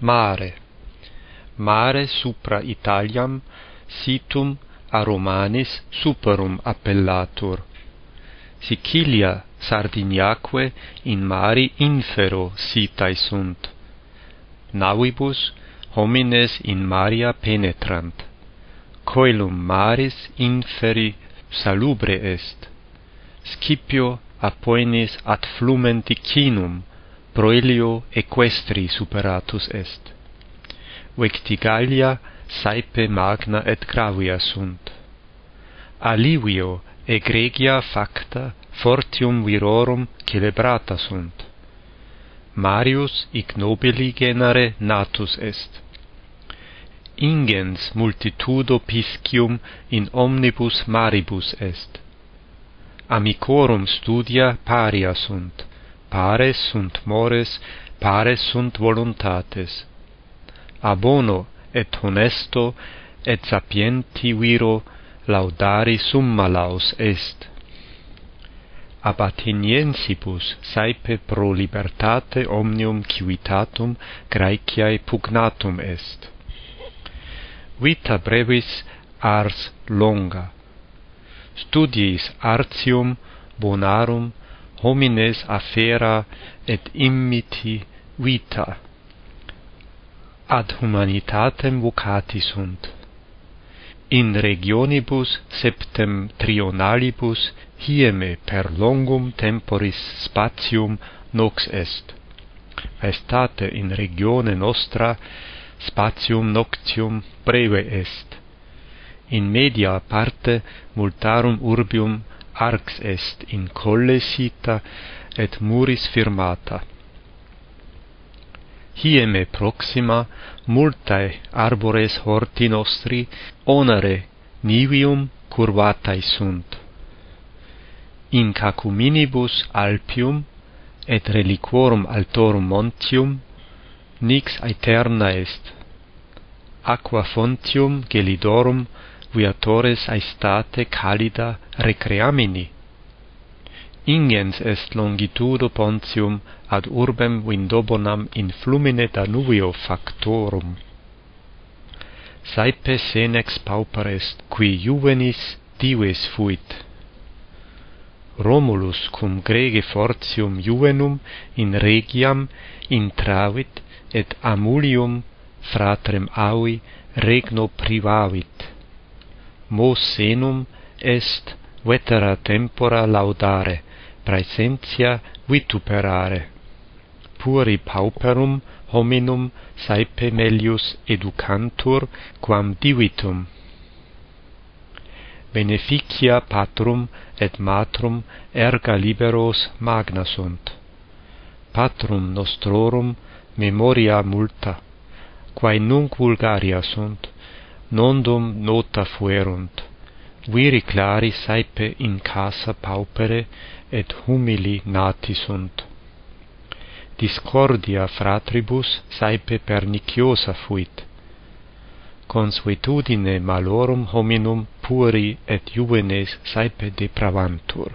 mare. Mare supra Italiam situm a Romanis superum appellatur. Sicilia Sardiniaque in mari infero sitae sunt. Navibus homines in maria penetrant. Coelum maris inferi salubre est. Scipio appoenis ad flumentic proelio equestri superatus est. Vectigalia saepe magna et gravia sunt. Alivio egregia facta fortium virorum celebrata sunt. Marius ignobili genere natus est. Ingens multitudo piscium in omnibus maribus est. Amicorum studia paria sunt pares sunt mores, pares sunt voluntates. Abono et honesto et sapienti viro laudari summa laus est. Ab Atheniensibus saepe pro libertate omnium civitatum Graeciae pugnatum est. Vita brevis ars longa. Studiis artium bonarum homines affera et immiti vita. Ad humanitatem vocati sunt. In regionibus septem trionalibus hieme per longum temporis spatium nox est. Estate in regione nostra spatium noctium breve est. In media parte multarum urbium arx est in colle sita et muris firmata. Hieme proxima multae arbores horti nostri onare nivium curvatae sunt. In cacuminibus alpium et reliquorum altorum montium nix aeterna est. Aqua fontium gelidorum viatores aestate calida recreamini. Ingens est longitudo Pontium ad urbem Vindobonam in flumine Danubio factorum. Saepe senex pauper est, qui juvenis dives fuit. Romulus cum Grege fortium juvenum in regiam intravit et amulium fratrem aui regno privavit mosenum est vetera tempora laudare, praesentia vituperare. Puri pauperum hominum saepe melius educantur quam divitum. Beneficia patrum et matrum erga liberos magna sunt. Patrum nostrorum memoria multa, quae nunc vulgaria sunt nondum nota fuerunt. Viri clari saepe in casa paupere et humili nati sunt discordia fratribus saepe perniciosa fuit. Consuetudine malorum hominum puri et juvenes saepe depravantur.